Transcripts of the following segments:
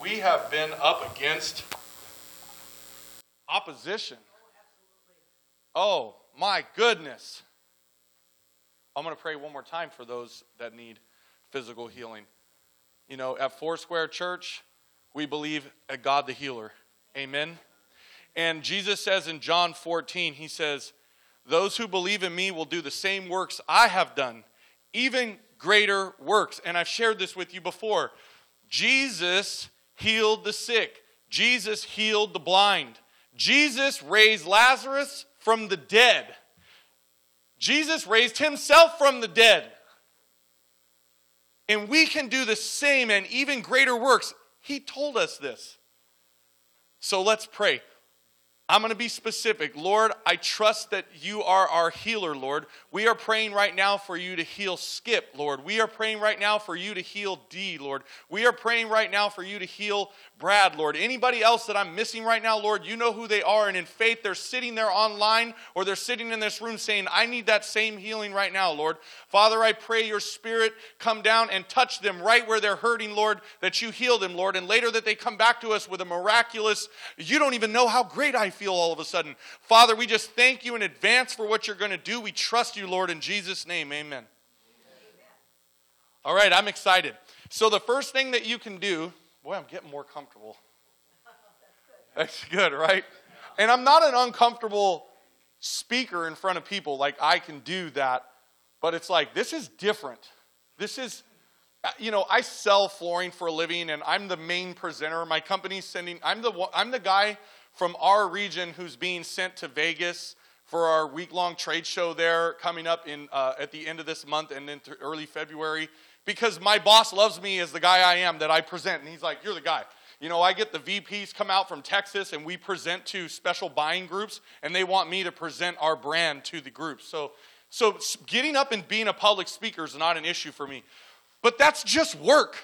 we have been up against opposition. Oh, my goodness. I'm going to pray one more time for those that need physical healing. You know, at Foursquare Church, we believe a God the healer. Amen. And Jesus says in John 14, He says, Those who believe in me will do the same works I have done, even greater works. And I've shared this with you before. Jesus healed the sick, Jesus healed the blind, Jesus raised Lazarus from the dead, Jesus raised himself from the dead. And we can do the same and even greater works. He told us this. So let's pray. I'm going to be specific. Lord, I trust that you are our healer, Lord. We are praying right now for you to heal Skip, Lord. We are praying right now for you to heal D, Lord. We are praying right now for you to heal Brad, Lord. Anybody else that I'm missing right now, Lord, you know who they are. And in faith, they're sitting there online or they're sitting in this room saying, I need that same healing right now, Lord. Father, I pray your spirit come down and touch them right where they're hurting, Lord, that you heal them, Lord. And later that they come back to us with a miraculous, you don't even know how great I feel all of a sudden. Father, we just thank you in advance for what you're going to do. We trust you, Lord, in Jesus' name. Amen. All right, I'm excited. So the first thing that you can do Boy, I'm getting more comfortable. That's good, right? And I'm not an uncomfortable speaker in front of people. Like, I can do that. But it's like, this is different. This is, you know, I sell flooring for a living and I'm the main presenter. My company's sending, I'm the, I'm the guy from our region who's being sent to Vegas for our week long trade show there coming up in, uh, at the end of this month and into early February because my boss loves me as the guy I am that I present. And he's like, You're the guy. You know, I get the VPs come out from Texas and we present to special buying groups, and they want me to present our brand to the groups. So, so getting up and being a public speaker is not an issue for me. But that's just work.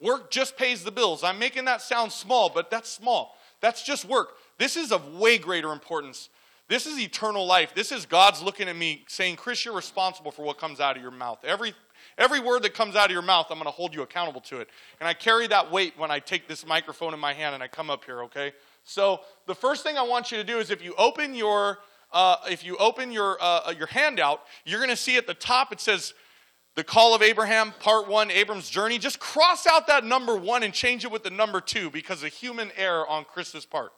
Work just pays the bills. I'm making that sound small, but that's small. That's just work. This is of way greater importance. This is eternal life. This is God's looking at me saying, Chris, you're responsible for what comes out of your mouth. Every Every word that comes out of your mouth, I'm going to hold you accountable to it. And I carry that weight when I take this microphone in my hand and I come up here, okay? So the first thing I want you to do is if you open your uh, if you open your uh, your handout, you're going to see at the top it says the call of Abraham, part one, Abram's journey. Just cross out that number one and change it with the number two because of human error on Chris's part.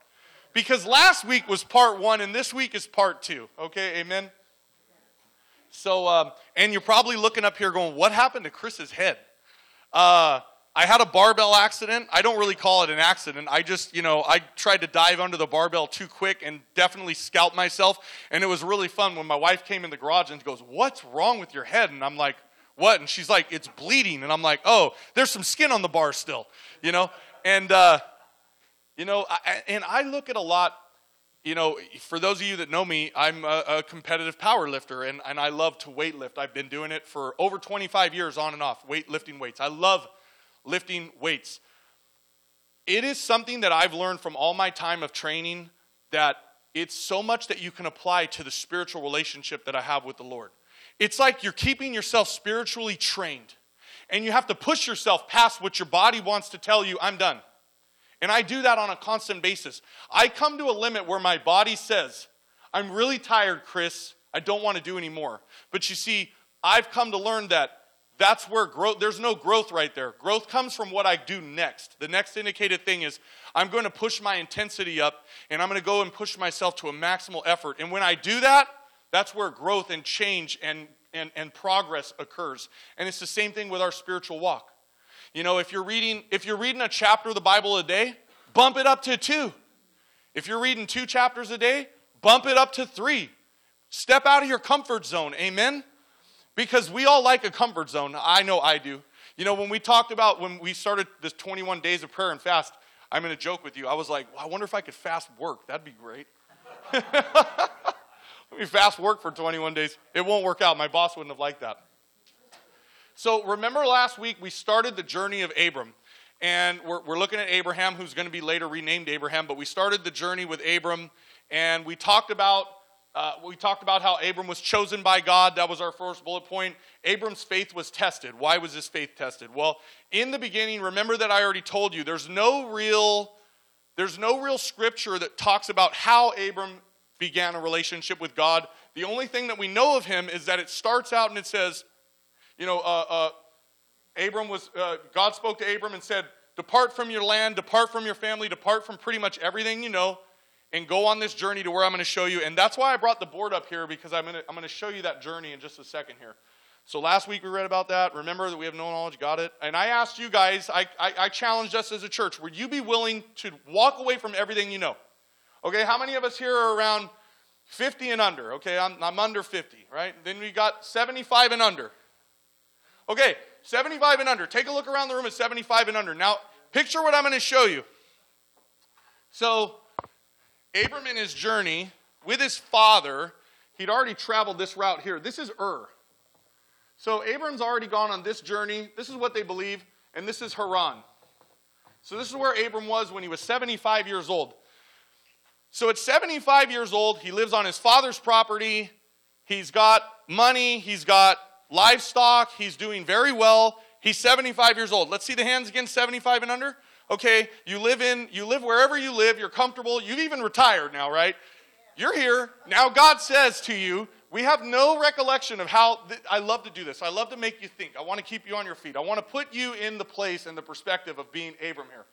Because last week was part one and this week is part two. Okay, amen? So, um, and you're probably looking up here going, what happened to Chris's head? Uh, I had a barbell accident. I don't really call it an accident. I just, you know, I tried to dive under the barbell too quick and definitely scalped myself. And it was really fun when my wife came in the garage and goes, What's wrong with your head? And I'm like, What? And she's like, It's bleeding. And I'm like, Oh, there's some skin on the bar still, you know? And, uh, you know, I, and I look at a lot you know, for those of you that know me, I'm a, a, competitive power lifter and, and I love to weight lift. I've been doing it for over 25 years on and off, weight lifting weights. I love lifting weights. It is something that I've learned from all my time of training that it's so much that you can apply to the spiritual relationship that I have with the Lord. It's like you're keeping yourself spiritually trained and you have to push yourself past what your body wants to tell you, I'm done. And I do that on a constant basis. I come to a limit where my body says, I'm really tired, Chris. I don't want to do anymore. But you see, I've come to learn that that's where growth, there's no growth right there. Growth comes from what I do next. The next indicated thing is I'm going to push my intensity up and I'm going to go and push myself to a maximal effort. And when I do that, that's where growth and change and, and, and progress occurs. And it's the same thing with our spiritual walk. You know, if you're reading if you're reading a chapter of the Bible a day, bump it up to 2. If you're reading 2 chapters a day, bump it up to 3. Step out of your comfort zone. Amen. Because we all like a comfort zone. I know I do. You know, when we talked about when we started this 21 days of prayer and fast, I'm going to joke with you. I was like, well, I wonder if I could fast work. That'd be great. Let me fast work for 21 days. It won't work out. My boss wouldn't have liked that. So remember last week we started the journey of Abram. And we're, we're looking at Abraham, who's going to be later renamed Abraham, but we started the journey with Abram, and we talked about uh, we talked about how Abram was chosen by God. That was our first bullet point. Abram's faith was tested. Why was his faith tested? Well, in the beginning, remember that I already told you, there's no real, there's no real scripture that talks about how Abram began a relationship with God. The only thing that we know of him is that it starts out and it says, you know, uh, uh, Abram was, uh, God spoke to Abram and said, Depart from your land, depart from your family, depart from pretty much everything you know and go on this journey to where I'm going to show you. And that's why I brought the board up here because I'm going to, I'm to show you that journey in just a second here. So last week we read about that. Remember that we have no knowledge, got it? And I asked you guys, I, I, I challenged us as a church, would you be willing to walk away from everything you know? Okay, how many of us here are around 50 and under? Okay, I'm, I'm under 50, right? Then we got 75 and under. Okay, 75 and under. Take a look around the room at 75 and under. Now, picture what I'm going to show you. So, Abram in his journey with his father, he'd already traveled this route here. This is Ur. So Abram's already gone on this journey. This is what they believe, and this is Haran. So this is where Abram was when he was 75 years old. So at 75 years old, he lives on his father's property. He's got money, he's got livestock, he's doing very well. He's 75 years old. Let's see the hands again, 75 and under okay, you live in, you live wherever you live, you're comfortable, you've even retired now, right? You're here. Now God says to you, we have no recollection of how th- I love to do this. I love to make you think. I want to keep you on your feet. I want to put you in the place and the perspective of being Abram here.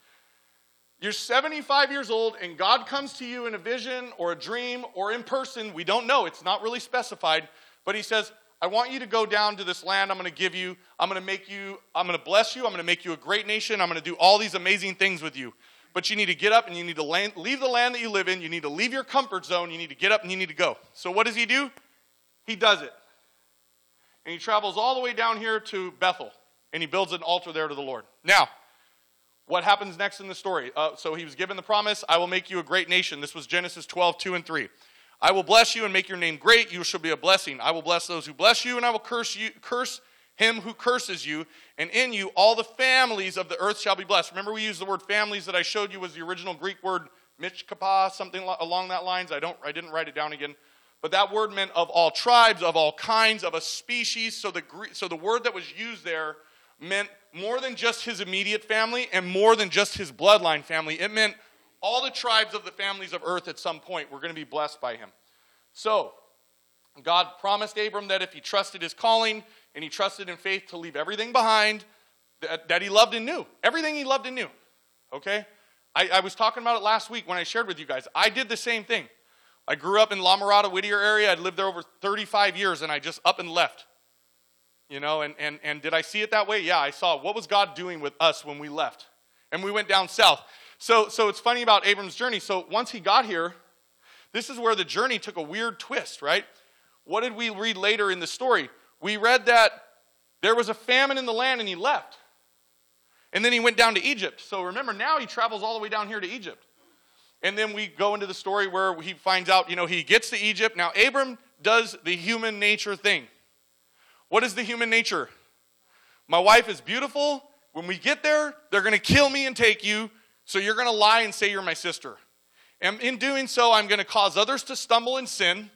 You're 75 years old, and God comes to you in a vision or a dream or in person. We don't know, it's not really specified. But He says, I want you to go down to this land I'm going to give you. I'm going to make you, I'm going to bless you. I'm going to make you a great nation. I'm going to do all these amazing things with you. But you need to get up and you need to land, leave the land that you live in. You need to leave your comfort zone. You need to get up and you need to go. So what does he do? He does it. And he travels all the way down here to Bethel and he builds an altar there to the Lord. Now, what happens next in the story? Uh, so he was given the promise, I will make you a great nation. This was Genesis 12, 2 and 3. I will bless you and make your name great. You shall be a blessing. I will bless those who bless you, and I will curse you, curse him who curses you, and in you all the families of the earth shall be blessed. Remember, we used the word families that I showed you was the original Greek word mishkapa, something along that lines. I don't, I didn't write it down again, but that word meant of all tribes, of all kinds, of a species. So the so the word that was used there meant more than just his immediate family and more than just his bloodline family. It meant all the tribes of the families of earth at some point were going to be blessed by him. So, God promised Abram that if he trusted his calling and he trusted in faith to leave everything behind that, that he loved and knew, everything he loved and knew. Okay? I, I, was talking about it last week when I shared with you guys. I did the same thing. I grew up in La Mirada, Whittier area. I'd lived there over 35 years and I just up and left. You know, and, and, and did I see it that way? Yeah, I saw. What was God doing with us when we left? And we went down south. So, so it's funny about Abram's journey. So once he got here, this is where the journey took a weird twist, right? What did we read later in the story? We read that there was a famine in the land and he left. And then he went down to Egypt. So remember, now he travels all the way down here to Egypt. And then we go into the story where he finds out, you know, he gets to Egypt. Now, Abram does the human nature thing. What is the human nature? My wife is beautiful. When we get there, they're going to kill me and take you. So you're going to lie and say you're my sister. And in doing so, I'm going to cause others to stumble in sin.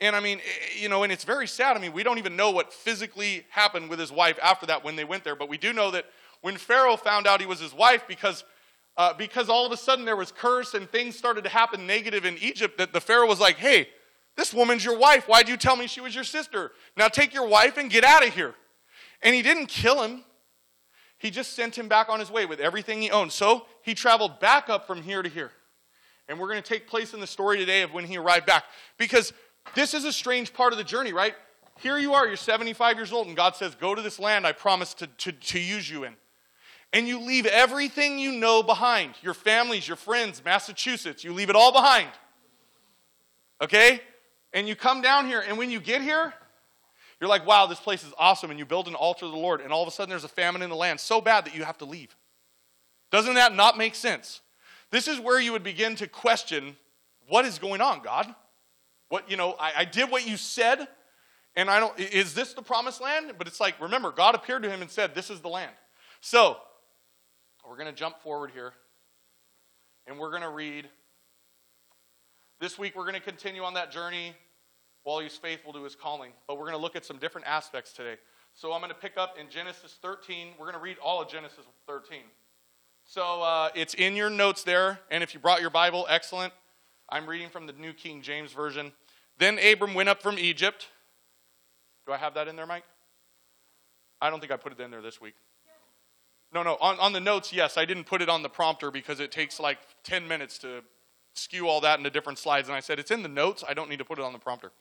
And I mean, eh, you know, and it's very sad. I mean, we don't even know what physically happened with his wife after that when they went there, but we do know that when Pharaoh found out he was his wife, because uh, because all of a sudden there was curse and things started to happen negative in Egypt, that the Pharaoh was like, "Hey, this woman's your wife. Why'd you tell me she was your sister? Now take your wife and get out of here." And he didn't kill him. He just sent him back on his way with everything he owned. So he traveled back up from here to here. And we're going to take place in the story today of when he arrived back. Because this is a strange part of the journey, right? Here you are, you're 75 years old, and God says, Go to this land I promised to, to, to use you in. And you leave everything you know behind your families, your friends, Massachusetts, you leave it all behind. Okay? And you come down here, and when you get here, you're like, wow, this place is awesome. And you build an altar to the Lord, and all of a sudden there's a famine in the land so bad that you have to leave. Doesn't that not make sense? This is where you would begin to question what is going on, God? What, you know, I, I did what you said, and I don't, is this the promised land? But it's like, remember, God appeared to him and said, This is the land. So, we're going to jump forward here, and we're going to read. This week, we're going to continue on that journey while he's faithful to his calling. But we're going to look at some different aspects today. So I'm going to pick up in Genesis 13. We're going to read all of Genesis 13. So uh, it's in your notes there. And if you brought your Bible, excellent. I'm reading from the New King James Version. Then Abram went up from Egypt. Do I have that in there, Mike? I don't think I put it in there this week. No, no, on, on the notes, yes. I didn't put it on the prompter because it takes like 10 minutes to skew all that into different slides. And I said, it's in the notes. I don't need to put it on the prompter.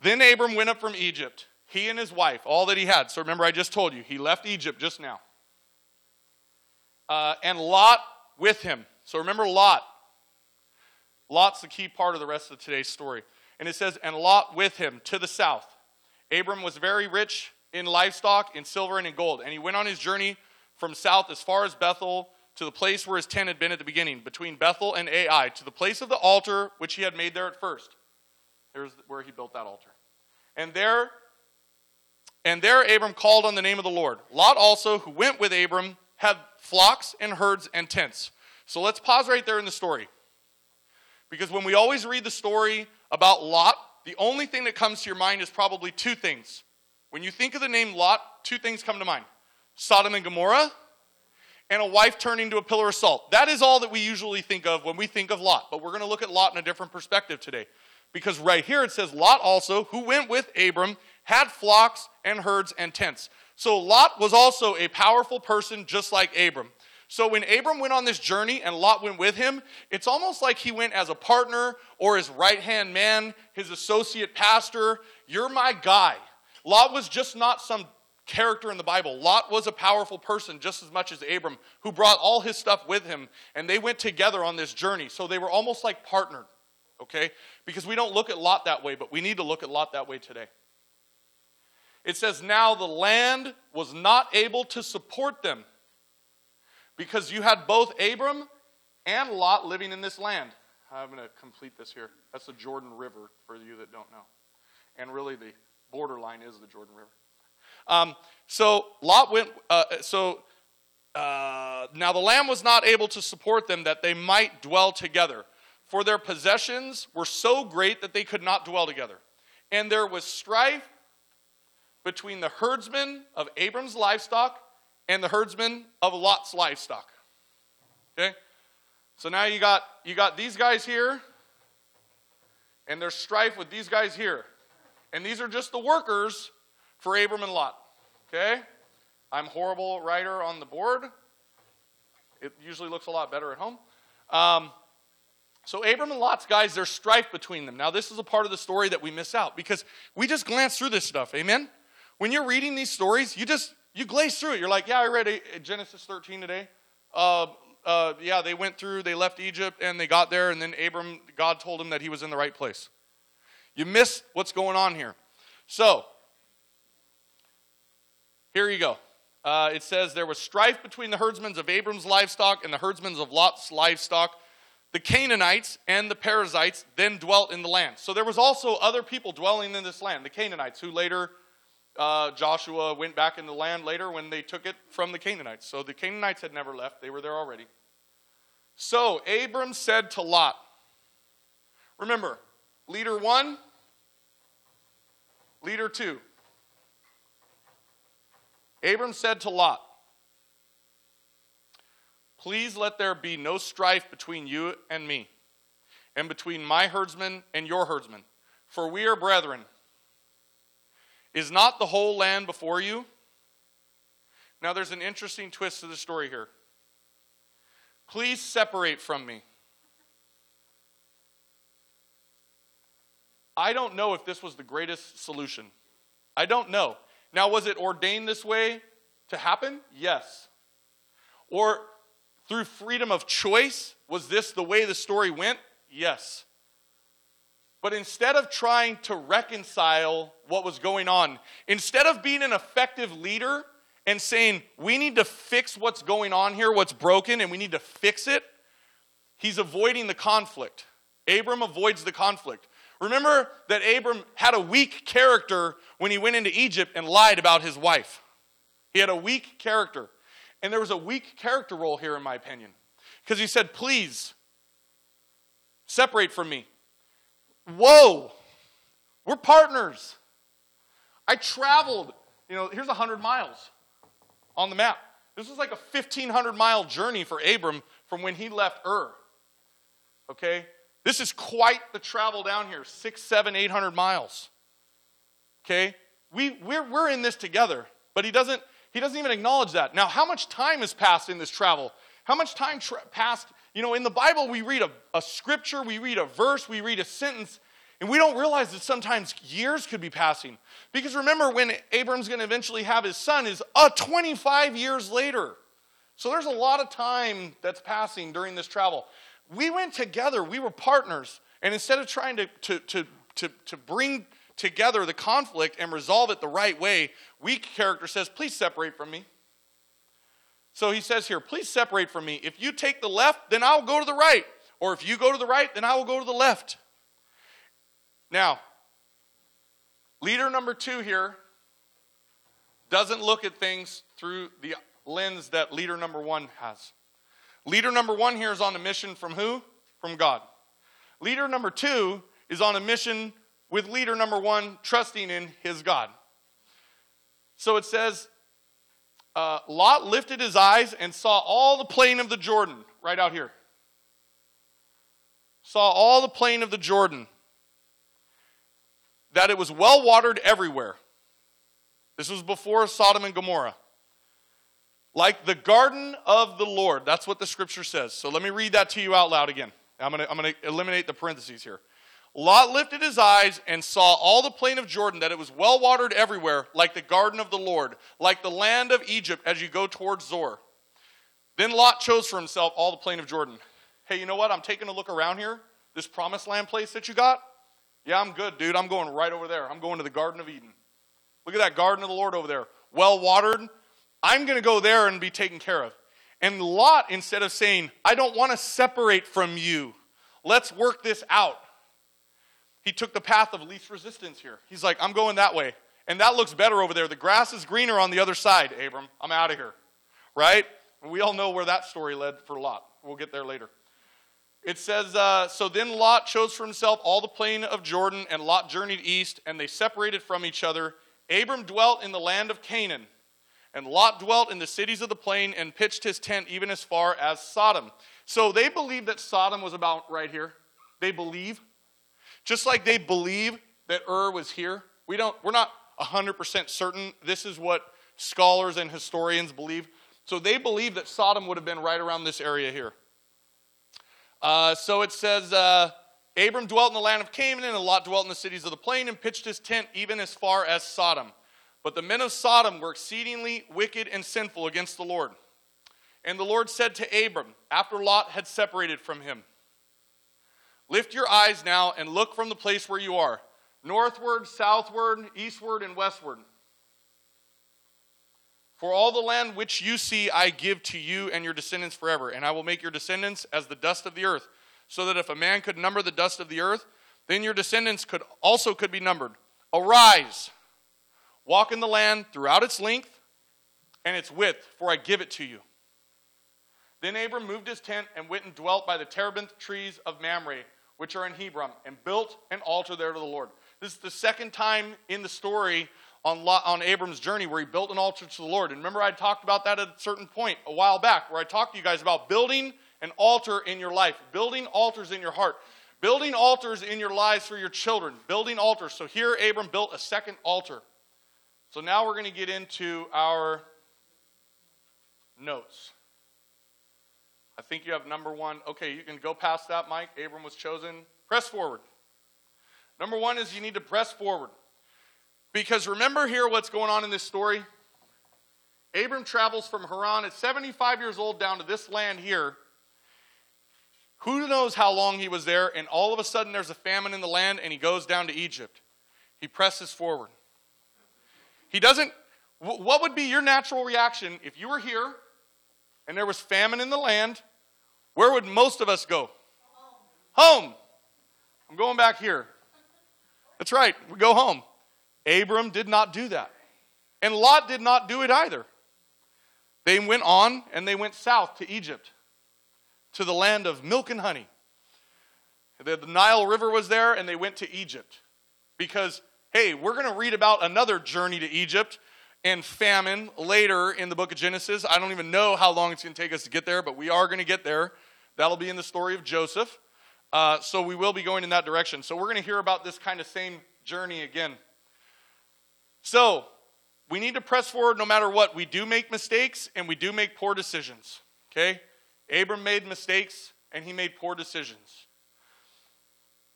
Then Abram went up from Egypt, he and his wife, all that he had. So remember, I just told you, he left Egypt just now. Uh, and Lot with him. So remember Lot. Lot's the key part of the rest of today's story. And it says, and Lot with him to the south. Abram was very rich in livestock, in silver, and in gold. And he went on his journey from south as far as Bethel to the place where his tent had been at the beginning, between Bethel and Ai, to the place of the altar which he had made there at first. There's where he built that altar. And there, and there Abram called on the name of the Lord. Lot also, who went with Abram, had flocks and herds and tents. So let's pause right there in the story. Because when we always read the story about Lot, the only thing that comes to your mind is probably two things. When you think of the name Lot, two things come to mind Sodom and Gomorrah, and a wife turning into a pillar of salt. That is all that we usually think of when we think of Lot. But we're going to look at Lot in a different perspective today. Because right here it says Lot also, who went with Abram, had flocks and herds and tents. So Lot was also a powerful person just like Abram. So when Abram went on this journey and Lot went with him, it's almost like he went as a partner or his right hand man, his associate pastor. You're my guy. Lot was just not some character in the Bible. Lot was a powerful person just as much as Abram, who brought all his stuff with him, and they went together on this journey. So they were almost like partnered, okay? Because we don't look at Lot that way, but we need to look at Lot that way today. It says, Now the land was not able to support them because you had both Abram and Lot living in this land. I'm going to complete this here. That's the Jordan River for you that don't know. And really, the borderline is the Jordan River. Um, so Lot went, uh, so uh, now the land was not able to support them that they might dwell together, for their possessions were so great that they could not dwell together. And there was strife between the herdsmen of Abram's livestock and the herdsmen of Lot's livestock. Okay? So now you got you got these guys here, and there's strife with these guys here. And these are just the workers for Abram and Lot. Okay? I'm horrible writer on the board. It usually looks a lot better at home. Um, so Abram and Lot's guys, there's strife between them. Now, this is a part of the story that we miss out because we just glance through this stuff. Amen? When you're reading these stories, you just you glaze through it. You're like, yeah, I read Genesis 13 today. Uh, uh, yeah, they went through, they left Egypt, and they got there, and then Abram, God told him that he was in the right place. You miss what's going on here. So, here you go. Uh, it says there was strife between the herdsmen of Abram's livestock and the herdsmen of Lot's livestock. The Canaanites and the Perizzites then dwelt in the land. So there was also other people dwelling in this land, the Canaanites, who later uh, Joshua went back in the land later when they took it from the Canaanites. So the Canaanites had never left, they were there already. So Abram said to Lot, remember, leader one, leader two. Abram said to Lot, Please let there be no strife between you and me, and between my herdsmen and your herdsmen, for we are brethren. Is not the whole land before you? Now, there's an interesting twist to the story here. Please separate from me. I don't know if this was the greatest solution. I don't know. Now, was it ordained this way to happen? Yes. Or through freedom of choice, was this the way the story went? Yes. But instead of trying to reconcile what was going on, instead of being an effective leader and saying, we need to fix what's going on here, what's broken, and we need to fix it, he's avoiding the conflict. Abram avoids the conflict. Remember that Abram had a weak character when he went into Egypt and lied about his wife. He had a weak character. And there was a weak character role here, in my opinion. Because he said, Please, separate from me. Whoa! We're partners. I traveled, you know, here's 100 miles on the map. This was like a 1,500 mile journey for Abram from when he left Ur. Okay? This is quite the travel down here six, seven, 800 miles. Okay? We, we're, we're in this together, but he doesn't, he doesn't even acknowledge that. Now, how much time has passed in this travel? How much time tra- passed? You know, in the Bible, we read a, a scripture, we read a verse, we read a sentence, and we don't realize that sometimes years could be passing. Because remember, when Abram's going to eventually have his son is uh, 25 years later. So there's a lot of time that's passing during this travel. We went together, we were partners. And instead of trying to, to, to, to, to bring together the conflict and resolve it the right way, weak character says, Please separate from me. So he says here, Please separate from me. If you take the left, then I'll go to the right. Or if you go to the right, then I will go to the left. Now, leader number two here doesn't look at things through the lens that leader number one has. Leader number one here is on a mission from who? From God. Leader number two is on a mission with leader number one trusting in his God. So it says, uh, Lot lifted his eyes and saw all the plain of the Jordan, right out here. Saw all the plain of the Jordan that it was well watered everywhere. This was before Sodom and Gomorrah. Like the garden of the Lord. That's what the scripture says. So let me read that to you out loud again. I'm going to I'm going to eliminate the parentheses here. Lot lifted his eyes and saw all the plain of Jordan, that it was well watered everywhere, like the garden of the Lord, like the land of Egypt as you go towards Zoar. Then Lot chose for himself all the plain of Jordan. Hey, you know what? I'm taking a look around here. This promised land place that you got, yeah, I'm good, dude. I'm going right over there. I'm going to the Garden of Eden. Look at that Garden of the Lord over there. Well watered. I'm going to go there and be taken care of. And Lot, instead of saying, I don't want to separate from you, let's work this out, he took the path of least resistance here. He's like, I'm going that way. And that looks better over there. The grass is greener on the other side, Abram. I'm out of here. Right? we all know where that story led for Lot. We'll get there later. It says, uh, So then Lot chose for himself all the plain of Jordan, and Lot journeyed east, and they separated from each other. Abram dwelt in the land of Canaan, and Lot dwelt in the cities of the plain and pitched his tent even as far as Sodom. So they believe that Sodom was about right here. They believe. Just like they believe that Ur was here. We don't, we're not 100% certain. This is what scholars and historians believe. So they believe that Sodom would have been right around this area here. Uh, so it says, uh, Abram dwelt in the land of Canaan, and Lot dwelt in the cities of the plain, and pitched his tent even as far as Sodom. But the men of Sodom were exceedingly wicked and sinful against the Lord. And the Lord said to Abram, after Lot had separated from him, Lift your eyes now and look from the place where you are, northward, southward, eastward, and westward. For all the land which you see, I give to you and your descendants forever, and I will make your descendants as the dust of the earth, so that if a man could number the dust of the earth, then your descendants could also could be numbered. Arise, walk in the land throughout its length and its width, for I give it to you. Then Abram moved his tent and went and dwelt by the terebinth trees of Mamre, which are in Hebron, and built an altar there to the Lord. This is the second time in the story on, on Abram's journey where he built an altar to the Lord. And remember, I talked about that at a certain point a while back, where I talked to you guys about building an altar in your life, building altars in your heart, building altars in your lives for your children, building altars. So here, Abram built a second altar. So now we're going to get into our notes. I think you have number one. Okay, you can go past that, Mike. Abram was chosen. Press forward. Number one is you need to press forward. Because remember here what's going on in this story? Abram travels from Haran at 75 years old down to this land here. Who knows how long he was there, and all of a sudden there's a famine in the land, and he goes down to Egypt. He presses forward. He doesn't, what would be your natural reaction if you were here and there was famine in the land? Where would most of us go? Home. home. I'm going back here. That's right, we go home. Abram did not do that. And Lot did not do it either. They went on and they went south to Egypt, to the land of milk and honey. The Nile River was there, and they went to Egypt. because, hey, we're going to read about another journey to Egypt and famine later in the book of Genesis. I don't even know how long it's going to take us to get there, but we are going to get there. That'll be in the story of Joseph. Uh, so we will be going in that direction. So we're going to hear about this kind of same journey again. So we need to press forward no matter what. We do make mistakes and we do make poor decisions. Okay? Abram made mistakes and he made poor decisions.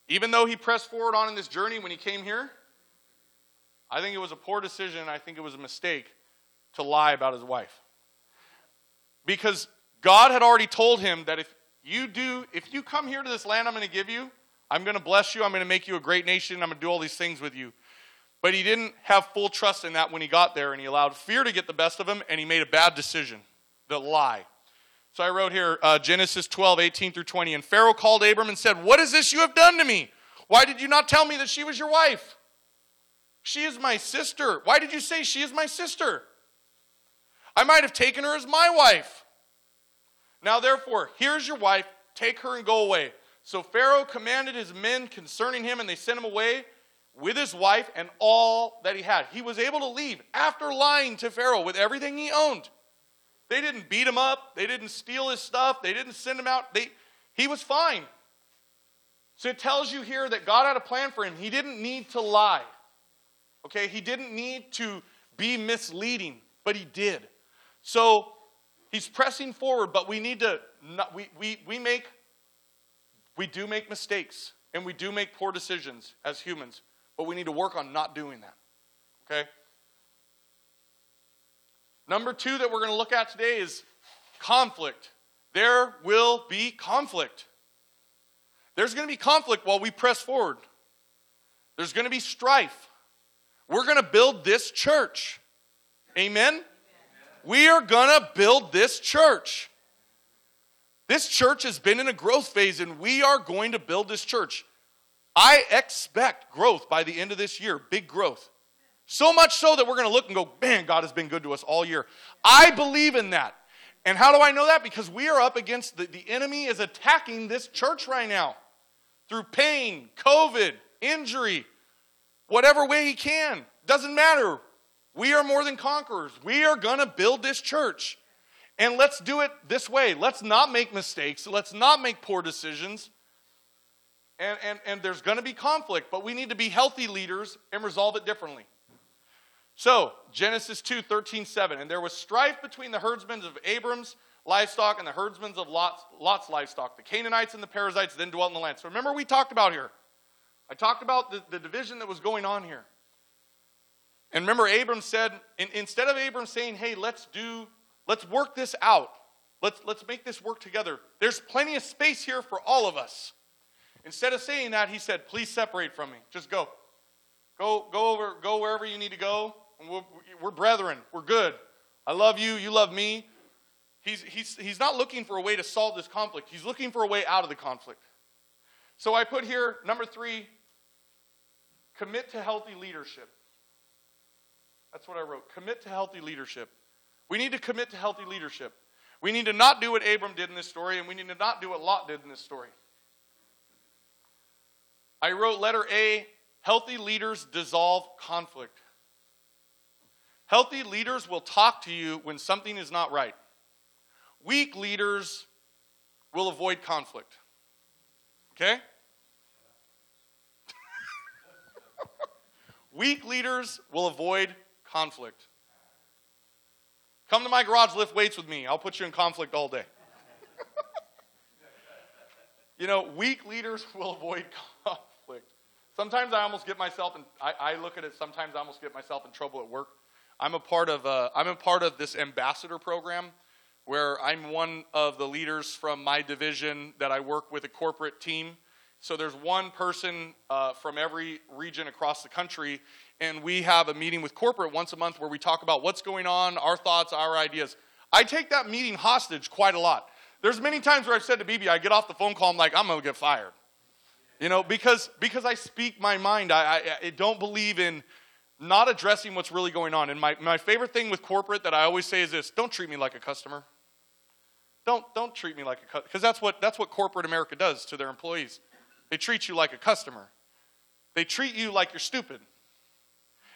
Even though he pressed forward on in this journey when he came here, I think it was a poor decision. I think it was a mistake to lie about his wife. Because God had already told him that if you do, if you come here to this land I'm going to give you, I'm going to bless you, I'm going to make you a great nation, I'm going to do all these things with you. But he didn't have full trust in that when he got there, and he allowed fear to get the best of him, and he made a bad decision the lie. So I wrote here uh, Genesis 12, 18 through 20. And Pharaoh called Abram and said, What is this you have done to me? Why did you not tell me that she was your wife? She is my sister. Why did you say she is my sister? I might have taken her as my wife. Now, therefore, here's your wife. Take her and go away. So Pharaoh commanded his men concerning him, and they sent him away with his wife and all that he had. He was able to leave after lying to Pharaoh with everything he owned. They didn't beat him up, they didn't steal his stuff, they didn't send him out. They, he was fine. So it tells you here that God had a plan for him. He didn't need to lie. Okay, he didn't need to be misleading, but he did. So he's pressing forward, but we need to not, we, we, we make we do make mistakes and we do make poor decisions as humans, but we need to work on not doing that. Okay? Number two that we're going to look at today is conflict. There will be conflict. There's going to be conflict while we press forward. There's going to be strife. We're going to build this church. Amen? We are going to build this church. This church has been in a growth phase, and we are going to build this church. I expect growth by the end of this year, big growth. So much so that we're going to look and go, man, God has been good to us all year. I believe in that. And how do I know that? Because we are up against the, the enemy is attacking this church right now through pain, COVID, injury, whatever way he can. Doesn't matter. We are more than conquerors. We are going to build this church. And let's do it this way. Let's not make mistakes. Let's not make poor decisions. And, and, and there's going to be conflict, but we need to be healthy leaders and resolve it differently. So, Genesis 2 13, 7. And there was strife between the herdsmen of Abram's livestock and the herdsmen of Lot's, Lot's livestock. The Canaanites and the Perizzites then dwelt in the land. So, remember, we talked about here. I talked about the, the division that was going on here. And remember, Abram said, in, instead of Abram saying, hey, let's do, let's work this out, let's, let's make this work together, there's plenty of space here for all of us. Instead of saying that, he said, please separate from me. Just go. Go, go over, go wherever you need to go. We're, we're brethren. We're good. I love you. You love me. He's, he's, he's not looking for a way to solve this conflict. He's looking for a way out of the conflict. So I put here, number three, commit to healthy leadership. That's what I wrote. Commit to healthy leadership. We need to commit to healthy leadership. We need to not do what Abram did in this story, and we need to not do what Lot did in this story. I wrote letter A healthy leaders dissolve conflict. Healthy leaders will talk to you when something is not right. Weak leaders will avoid conflict. Okay? Weak leaders will avoid conflict. Come to my garage, lift weights with me. I'll put you in conflict all day. you know, weak leaders will avoid conflict. Sometimes I almost get myself, and I, I look at it, sometimes I almost get myself in trouble at work I'm a part of uh, I'm a part of this ambassador program where I'm one of the leaders from my division that I work with a corporate team. So there's one person uh, from every region across the country, and we have a meeting with corporate once a month where we talk about what's going on, our thoughts, our ideas. I take that meeting hostage quite a lot. There's many times where I've said to BB, I get off the phone call, I'm like, I'm gonna get fired. You know, because because I speak my mind. I, I, I don't believe in not addressing what's really going on. And my, my favorite thing with corporate that I always say is this don't treat me like a customer. Don't, don't treat me like a customer. because that's what, that's what corporate America does to their employees. They treat you like a customer. they treat you like you're stupid.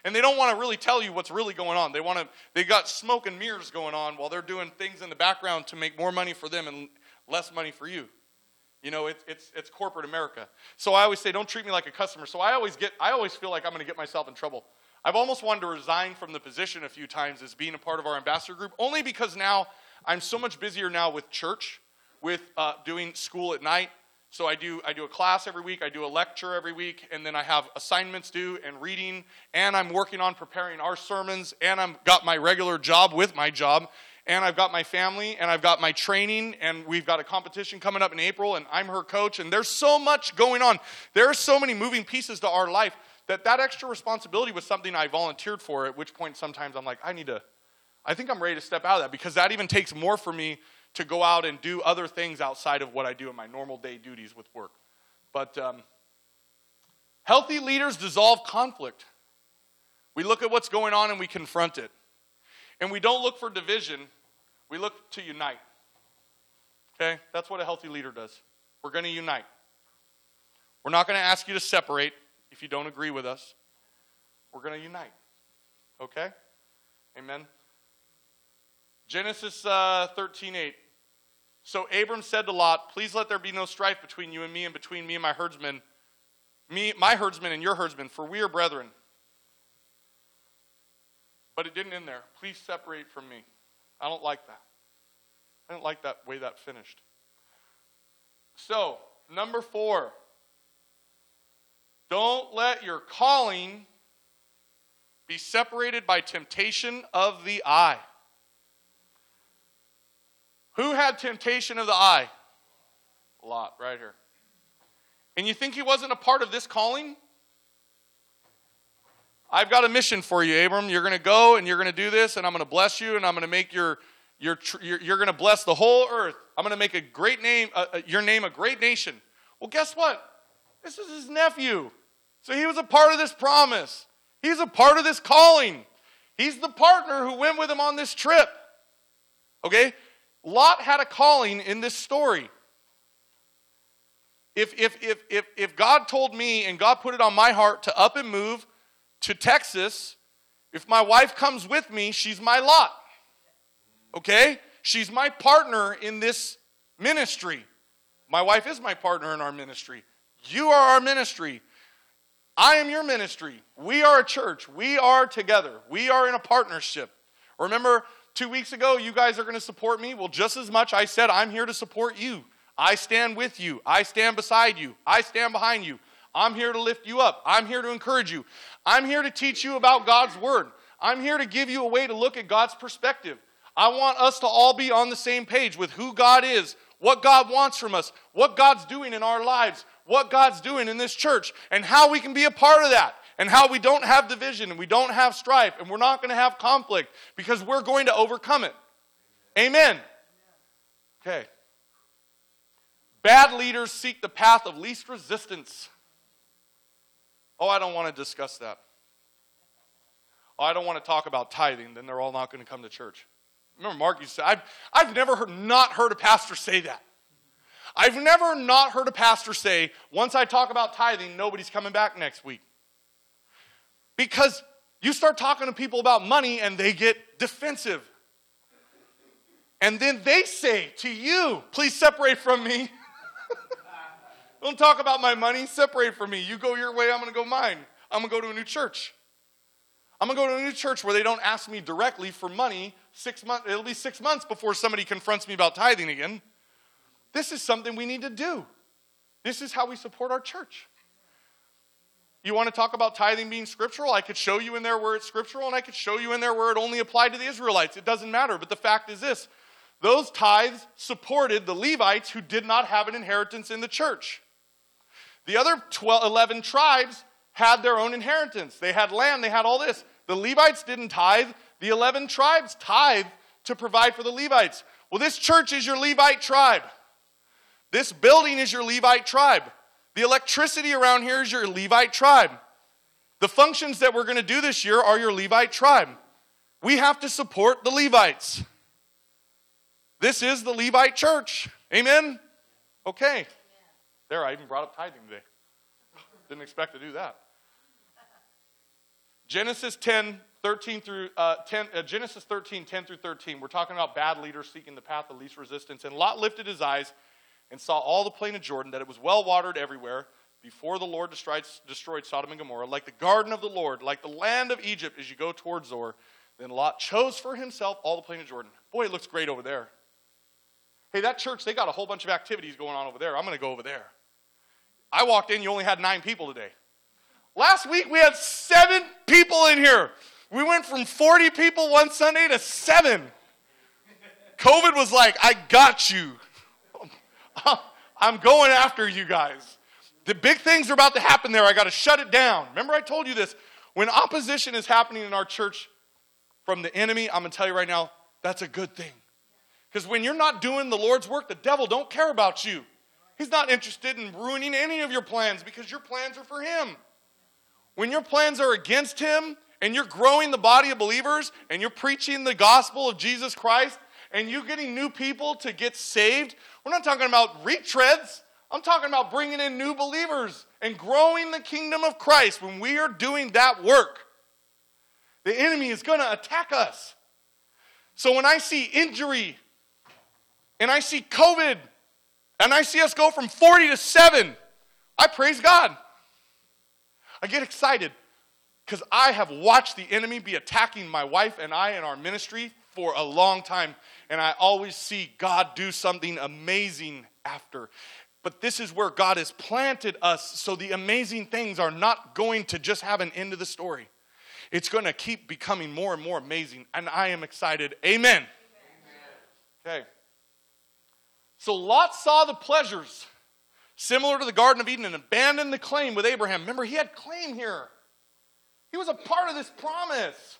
And they don't want to really tell you what's really going on. They want to they got smoke and mirrors going on while they're doing things in the background to make more money for them and less money for you. You know, it's it's it's corporate America. So I always say don't treat me like a customer. So I always get I always feel like I'm going to get myself in trouble. I've almost wanted to resign from the position a few times as being a part of our ambassador group only because now I'm so much busier now with church, with uh, doing school at night, so I do I do a class every week, I do a lecture every week, and then I have assignments due and reading, and I'm working on preparing our sermons, and I've got my regular job with my job, and I've got my family, and I've got my training, and we've got a competition coming up in April, and I'm her coach, and there's so much going on. There are so many moving pieces to our life that that extra responsibility was something I volunteered for. At which point, sometimes I'm like, I need to. I think I'm ready to step out of that because that even takes more for me to go out and do other things outside of what I do in my normal day duties with work. But um, healthy leaders dissolve conflict. We look at what's going on and we confront it. And we don't look for division, we look to unite. Okay? That's what a healthy leader does. We're going to unite. We're not going to ask you to separate if you don't agree with us. We're going to unite. Okay? Amen. Genesis uh, 13 8. So Abram said to Lot, Please let there be no strife between you and me, and between me and my herdsmen, me, my herdsmen and your herdsmen, for we are brethren. But it didn't end there. Please separate from me. I don't like that. I didn't like that way that finished. So, number four, don't let your calling be separated by temptation of the eye. Who had temptation of the eye? Lot, right here. And you think he wasn't a part of this calling? I've got a mission for you, Abram. You're going to go and you're going to do this, and I'm going to bless you, and I'm going to make your, your, you're, you're going to bless the whole earth. I'm going to make a great name, uh, uh, your name a great nation. Well, guess what? This is his nephew. So he was a part of this promise. He's a part of this calling. He's the partner who went with him on this trip. Okay? Lot had a calling in this story. If, if, if, if, if God told me and God put it on my heart to up and move to Texas, if my wife comes with me, she's my Lot. Okay? She's my partner in this ministry. My wife is my partner in our ministry. You are our ministry. I am your ministry. We are a church. We are together. We are in a partnership. Remember, Two weeks ago, you guys are going to support me. Well, just as much I said, I'm here to support you. I stand with you. I stand beside you. I stand behind you. I'm here to lift you up. I'm here to encourage you. I'm here to teach you about God's word. I'm here to give you a way to look at God's perspective. I want us to all be on the same page with who God is, what God wants from us, what God's doing in our lives, what God's doing in this church, and how we can be a part of that and how we don't have division and we don't have strife and we're not going to have conflict because we're going to overcome it. Amen. Okay. Bad leaders seek the path of least resistance. Oh, I don't want to discuss that. Oh, I don't want to talk about tithing, then they're all not going to come to church. Remember, Mark, you said, I've, I've never heard, not heard a pastor say that. I've never not heard a pastor say, once I talk about tithing, nobody's coming back next week. Because you start talking to people about money and they get defensive. And then they say to you, please separate from me. Don't talk about my money, separate from me. You go your way, I'm gonna go mine. I'm gonna go to a new church. I'm gonna go to a new church where they don't ask me directly for money. Six months, it'll be six months before somebody confronts me about tithing again. This is something we need to do. This is how we support our church. You want to talk about tithing being scriptural? I could show you in there where it's scriptural, and I could show you in there where it only applied to the Israelites. It doesn't matter. But the fact is this those tithes supported the Levites who did not have an inheritance in the church. The other 12, 11 tribes had their own inheritance. They had land, they had all this. The Levites didn't tithe, the 11 tribes tithe to provide for the Levites. Well, this church is your Levite tribe. This building is your Levite tribe. The electricity around here is your Levite tribe. The functions that we're going to do this year are your Levite tribe. We have to support the Levites. This is the Levite church. Amen? Okay. There, I even brought up tithing today. Didn't expect to do that. Genesis 10, 13 through uh, 10, uh, Genesis 13, 10 through 13. We're talking about bad leaders seeking the path of least resistance. And Lot lifted his eyes and saw all the plain of Jordan, that it was well watered everywhere, before the Lord destroyed, Sodom and Gomorrah, like the garden of the Lord, like the land of Egypt as you go towards Zoar. Then Lot chose for himself all the plain of Jordan. Boy, it looks great over there. Hey, that church, they got a whole bunch of activities going on over there. I'm going to go over there. I walked in, you only had nine people today. Last week, we had seven people in here. We went from 40 people one Sunday to seven. COVID was like, I got you. I'm going after you guys. The big things are about to happen there. I got to shut it down. Remember, I told you this. When opposition is happening in our church from the enemy, I'm going to tell you right now, that's a good thing. Because when you're not doing the Lord's work, the devil don't care about you. He's not interested in ruining any of your plans because your plans are for him. When your plans are against him and you're growing the body of believers and you're preaching the gospel of Jesus Christ and you're getting new people to get saved, we're not talking about retreads. I'm talking about bringing in new believers and growing the kingdom of Christ. When we are doing that work, the enemy is going to attack us. So when I see injury and I see COVID and I see us go from 40 to 7, I praise God. I get excited because I have watched the enemy be attacking my wife and I in our ministry for a long time, and I always see God do something amazing after. But this is where God has planted us, so the amazing things are not going to just have an end of the story. It's going to keep becoming more and more amazing, and I am excited. Amen. Amen. Okay. So Lot saw the pleasures similar to the Garden of Eden and abandoned the claim with Abraham. Remember, he had claim here. He was a part of this promise.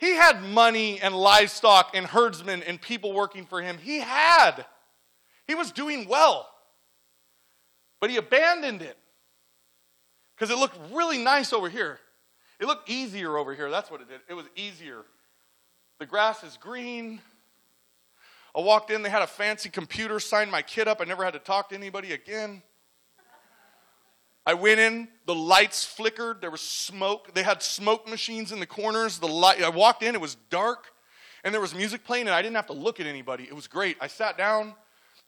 He had money and livestock and herdsmen and people working for him. He had. He was doing well. But he abandoned it because it looked really nice over here. It looked easier over here. That's what it did. It was easier. The grass is green. I walked in, they had a fancy computer, signed my kid up. I never had to talk to anybody again. I went in, the lights flickered, there was smoke. They had smoke machines in the corners. The light I walked in, it was dark, and there was music playing, and I didn't have to look at anybody. It was great. I sat down.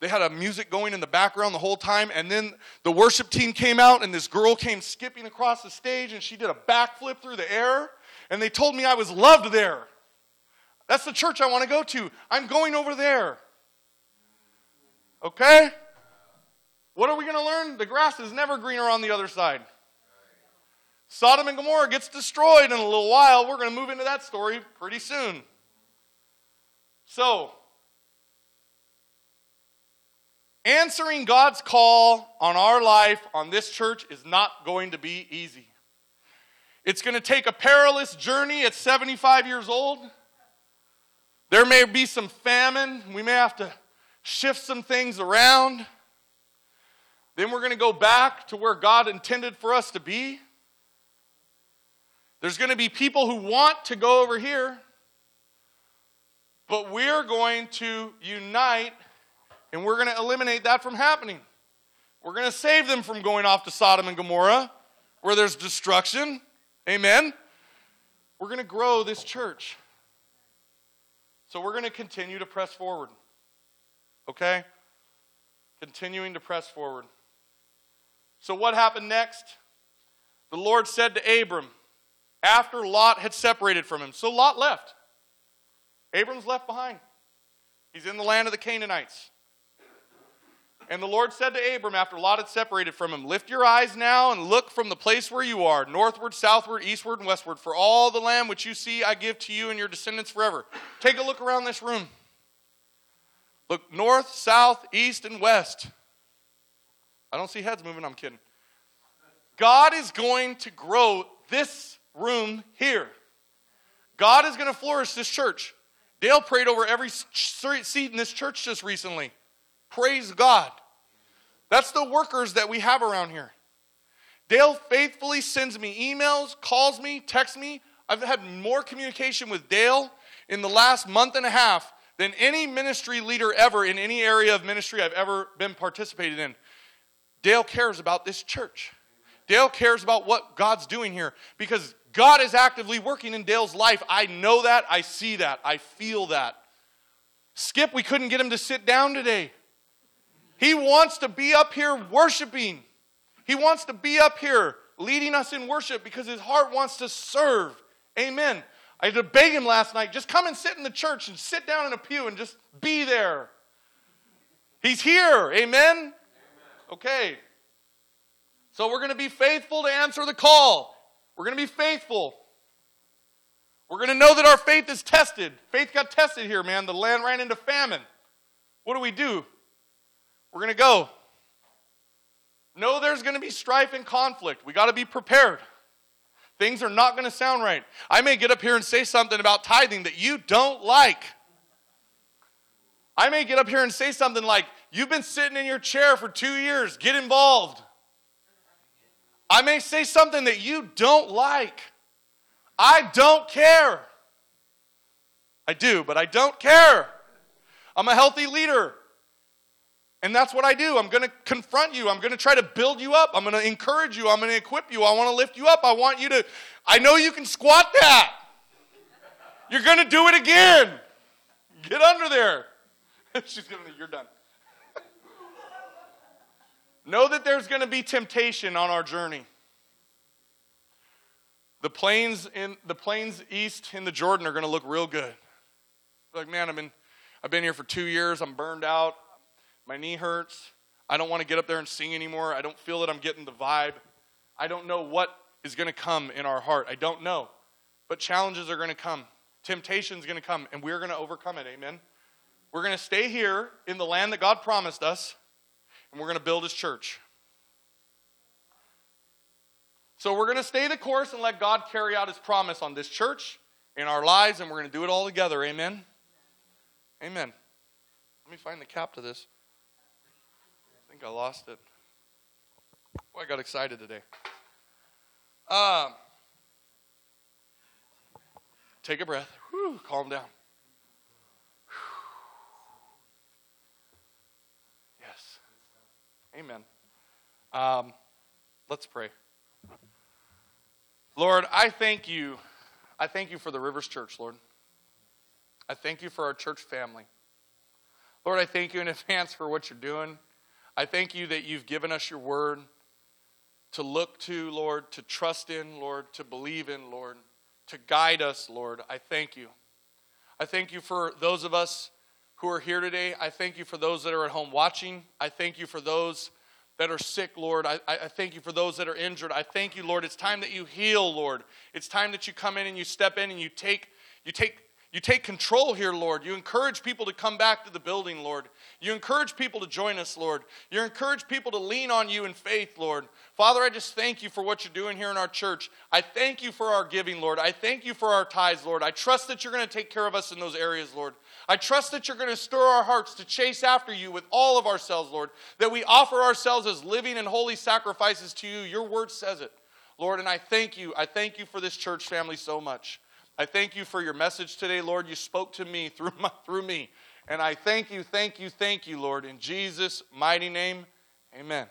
They had a music going in the background the whole time, and then the worship team came out, and this girl came skipping across the stage, and she did a backflip through the air, and they told me I was loved there. That's the church I want to go to. I'm going over there. Okay? What are we going to learn? The grass is never greener on the other side. Sodom and Gomorrah gets destroyed in a little while. We're going to move into that story pretty soon. So, answering God's call on our life, on this church, is not going to be easy. It's going to take a perilous journey at 75 years old. There may be some famine. We may have to shift some things around. Then we're going to go back to where God intended for us to be. There's going to be people who want to go over here, but we're going to unite and we're going to eliminate that from happening. We're going to save them from going off to Sodom and Gomorrah where there's destruction. Amen. We're going to grow this church. So we're going to continue to press forward. Okay? Continuing to press forward. So, what happened next? The Lord said to Abram, after Lot had separated from him. So, Lot left. Abram's left behind. He's in the land of the Canaanites. And the Lord said to Abram after Lot had separated from him, Lift your eyes now and look from the place where you are, northward, southward, eastward, and westward, for all the land which you see I give to you and your descendants forever. Take a look around this room. Look north, south, east, and west. I don't see heads moving, I'm kidding. God is going to grow this room here. God is going to flourish this church. Dale prayed over every seat in this church just recently. Praise God. That's the workers that we have around here. Dale faithfully sends me emails, calls me, texts me. I've had more communication with Dale in the last month and a half than any ministry leader ever in any area of ministry I've ever been participated in. Dale cares about this church. Dale cares about what God's doing here because God is actively working in Dale's life. I know that. I see that. I feel that. Skip, we couldn't get him to sit down today. He wants to be up here worshiping. He wants to be up here leading us in worship because his heart wants to serve. Amen. I had to beg him last night just come and sit in the church and sit down in a pew and just be there. He's here. Amen. Okay. So we're going to be faithful to answer the call. We're going to be faithful. We're going to know that our faith is tested. Faith got tested here, man. The land ran into famine. What do we do? We're going to go. Know there's going to be strife and conflict. We got to be prepared. Things are not going to sound right. I may get up here and say something about tithing that you don't like. I may get up here and say something like, You've been sitting in your chair for two years, get involved. I may say something that you don't like. I don't care. I do, but I don't care. I'm a healthy leader. And that's what I do. I'm going to confront you. I'm going to try to build you up. I'm going to encourage you. I'm going to equip you. I want to lift you up. I want you to, I know you can squat that. You're going to do it again. Get under there. She's to, you're done. Know that there's going to be temptation on our journey. The plains in the plains east in the Jordan are going to look real good. Like, man, I've been, I've been here for two years. I'm burned out. My knee hurts. I don't want to get up there and sing anymore. I don't feel that I'm getting the vibe. I don't know what is going to come in our heart. I don't know. But challenges are going to come. Temptation is going to come, and we're going to overcome it. Amen. We're going to stay here in the land that God promised us, and we're going to build His church. So we're going to stay the course and let God carry out His promise on this church, in our lives, and we're going to do it all together. Amen. Amen. Let me find the cap to this. I think I lost it. Oh, I got excited today. Um, take a breath. Whew, calm down. Yes. Amen. Um, let's pray. Lord, I thank you. I thank you for the Rivers Church, Lord. I thank you for our church family. Lord, I thank you in advance for what you're doing. I thank you that you've given us your word to look to, Lord, to trust in, Lord, to believe in, Lord, to guide us, Lord. I thank you. I thank you for those of us who are here today. I thank you for those that are at home watching. I thank you for those that are sick, Lord. I, I thank you for those that are injured. I thank you, Lord. It's time that you heal, Lord. It's time that you come in and you step in and you take, you take you take control here, Lord. You encourage people to come back to the building, Lord. You encourage people to join us, Lord. You encourage people to lean on you in faith, Lord. Father, I just thank you for what you're doing here in our church. I thank you for our giving, Lord. I thank you for our tithes, Lord. I trust that you're going to take care of us in those areas, Lord. I trust that you're going to stir our hearts to chase after you with all of ourselves, Lord. That we offer ourselves as living and holy sacrifices to you. Your word says it, Lord. And I thank you. I thank you for this church family so much. I thank you for your message today, Lord. You spoke to me through, my, through me. And I thank you, thank you, thank you, Lord. In Jesus' mighty name, amen.